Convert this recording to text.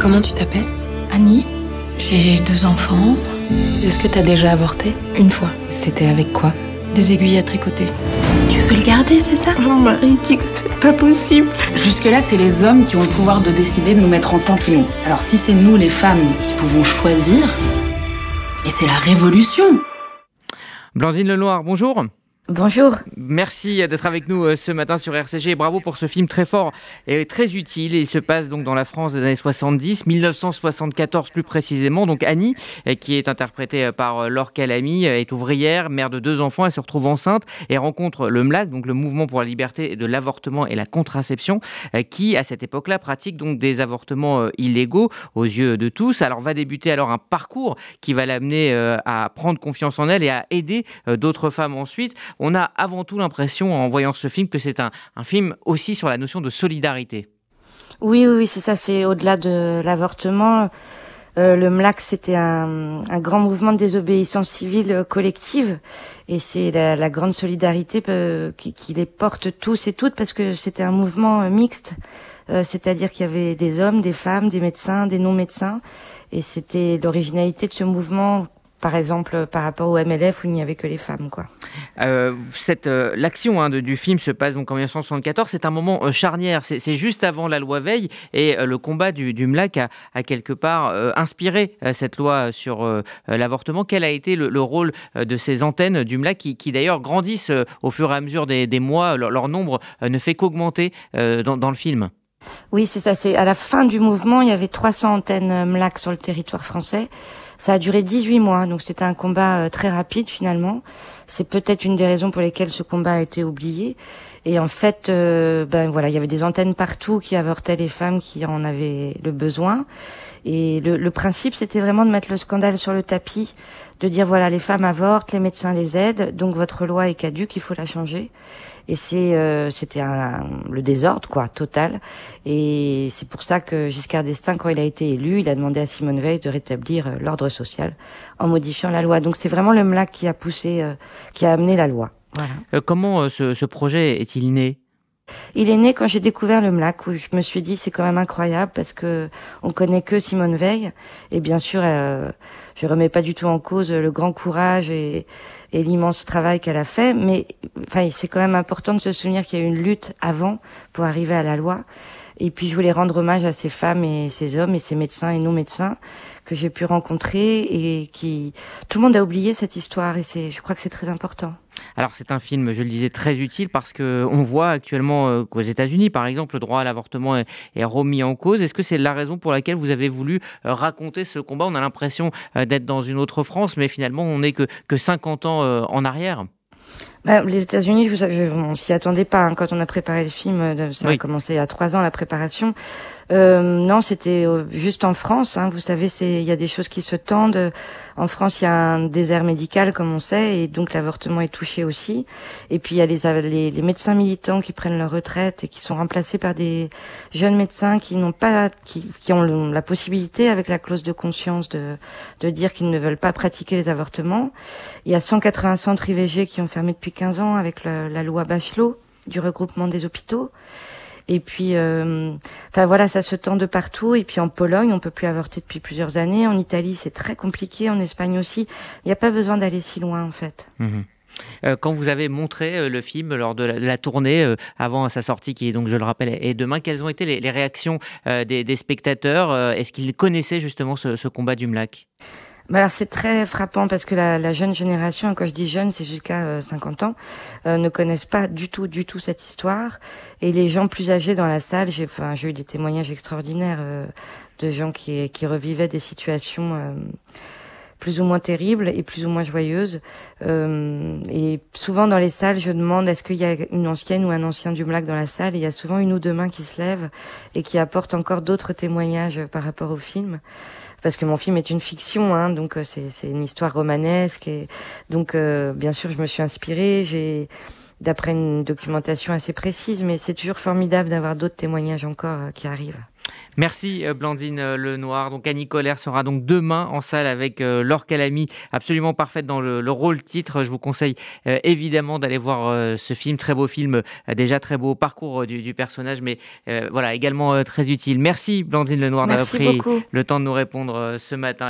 Comment tu t'appelles Annie, j'ai deux enfants. Est-ce que t'as déjà avorté Une fois. C'était avec quoi Des aiguilles à tricoter. Tu veux le garder, c'est ça? Mon mari dit que c'est pas possible. Jusque-là, c'est les hommes qui ont le pouvoir de décider de nous mettre enceinte ou non. Alors si c'est nous, les femmes, qui pouvons choisir, mais c'est la révolution Blandine Lenoir, bonjour. Bonjour. Merci d'être avec nous euh, ce matin sur RCG. Bravo pour ce film très fort et très utile. Il se passe donc dans la France des années 70, 1974 plus précisément. Donc Annie, euh, qui est interprétée euh, par Laure Calamy, est ouvrière, mère de deux enfants. Elle se retrouve enceinte et rencontre le MLAC, donc le Mouvement pour la liberté de l'avortement et la contraception, qui à cette époque-là pratique donc des avortements illégaux aux yeux de tous. Alors va débuter alors un parcours qui va l'amener à prendre confiance en elle et à aider d'autres femmes ensuite on a avant tout l'impression, en voyant ce film, que c'est un, film aussi sur la notion de solidarité. Oui, oui, c'est ça, c'est au-delà de l'avortement. Euh, le MLAC, c'était un, grand mouvement de désobéissance civile collective, et c'est la, grande solidarité euh, qui, les porte tous et toutes, parce que c'était un mouvement euh, mixte, c'est-à-dire qu'il y avait des hommes, des femmes, des médecins, des non-médecins, et c'était l'originalité de ce mouvement par exemple par rapport au MLF où il n'y avait que les femmes. Euh, euh, l'action hein, du film se passe donc en 1974. C'est un moment euh, charnière. C'est juste avant la loi Veil et le combat du, MLAC a, quelque part inspiré cette loi sur l'avortement. Quel a été le, rôle de ces antennes du MLAC qui, d'ailleurs grandissent au fur et à mesure des, mois. Leur, nombre ne fait qu'augmenter dans le film. Oui, c'est ça. C'est à la fin du mouvement, il y avait 300 antennes MLAC sur le territoire français. Ça a duré 18 mois, donc c'était un combat euh, très rapide finalement. C'est peut-être une des raisons pour lesquelles ce combat a été oublié. Et en fait, euh, ben voilà, il y avait des antennes partout qui avortaient les femmes qui en avaient le besoin. Et le, le principe, c'était vraiment de mettre le scandale sur le tapis, de dire voilà, les femmes avortent, les médecins les aident, donc votre loi est caduque, il faut la changer. Et c'est, euh, c'était le désordre, quoi, total. Et c'est pour ça que Giscard d'Estaing, quand il a été élu, il a demandé à Simone Veil de rétablir euh, l'ordre social en modifiant la loi. Donc c'est vraiment le MLAC qui a poussé, euh, qui a amené la loi. Voilà. comment ce, ce projet est-il né? Il est né quand j'ai découvert le MLAC où je me suis dit c'est quand même incroyable parce que on connaît que Simone Veil et bien sûr euh, je remets pas du tout en cause le grand courage et, et l'immense travail qu'elle a fait. Mais enfin, c'est quand même important de se souvenir qu'il y a eu une lutte avant pour arriver à la loi. Et puis je voulais rendre hommage à ces femmes et ces hommes et ces médecins et non médecins que j'ai pu rencontrer et qui tout le monde a oublié cette histoire et c'est je crois que c'est très important. Alors c'est un film, je le disais, très utile parce que on voit actuellement euh, qu'aux États-Unis, par exemple, le droit à l'avortement est, remis en cause. Est-ce que c'est la raison pour laquelle vous avez voulu euh, raconter ce combat? On a l'impression euh, d'être dans une autre France, mais finalement on n'est que, que 50 ans en arrière. Bah, les États-Unis, vous savez, on s'y attendait pas hein, quand on a préparé le film. Ça a commencé il y a trois ans la préparation. Euh, non, c'était euh, juste en France. Hein, vous savez, il y a des choses qui se tendent. En France, il y a un désert médical, comme on sait, et donc l'avortement est touché aussi. Et puis il y a les, les, médecins militants qui prennent leur retraite et qui sont remplacés par des jeunes médecins qui n'ont pas, qui, qui, ont la possibilité, avec la clause de conscience, de, de dire qu'ils ne veulent pas pratiquer les avortements. Il y a 180 centres IVG qui ont fermé depuis 15 ans avec la loi Bachelot du regroupement des hôpitaux. Et puis, euh, enfin voilà, ça se tend de partout. Et puis en Pologne, on peut plus avorter depuis plusieurs années. En Italie, c'est très compliqué. En Espagne aussi. Il n'y a pas besoin d'aller si loin, en fait. Mhm. Euh, quand vous avez montré euh, le film lors de la, tournée, avant sa sortie, qui donc, je le rappelle, est demain, quelles ont été les, réactions des, spectateurs Est-ce qu'ils connaissaient justement ce, combat du MLAC? Alors c'est très frappant parce que la, jeune génération, quand je dis jeune, c'est jusqu'à 50 euh, ans, euh, ne connaissent pas du tout, du tout cette histoire. Et les gens plus âgés dans la salle, j'ai, enfin, j'ai eu des témoignages extraordinaires euh, de gens qui revivaient des situations plus ou moins terribles et plus ou moins joyeuses. et souvent dans les salles, je demande est-ce qu'il y a une ancienne ou un ancien du Black dans la salle? Et il y a souvent une ou deux mains qui se lèvent et qui apportent encore d'autres témoignages par rapport au film parce que mon film est une fiction, hein, donc euh, c'est une histoire romanesque et donc euh, bien sûr je me suis inspirée, j'ai d'après une documentation assez précise, mais c'est toujours formidable d'avoir d'autres témoignages encore euh, qui arrivent. Merci Blandine Lenoir. Donc Annie Colère sera donc demain en salle avec Laure Calamy, absolument parfaite dans le, rôle titre. Je vous conseille évidemment d'aller voir ce film, très beau film, déjà très beau parcours du, personnage, mais voilà également très utile. Merci Blandine Lenoir d'avoir pris le temps de nous répondre ce matin.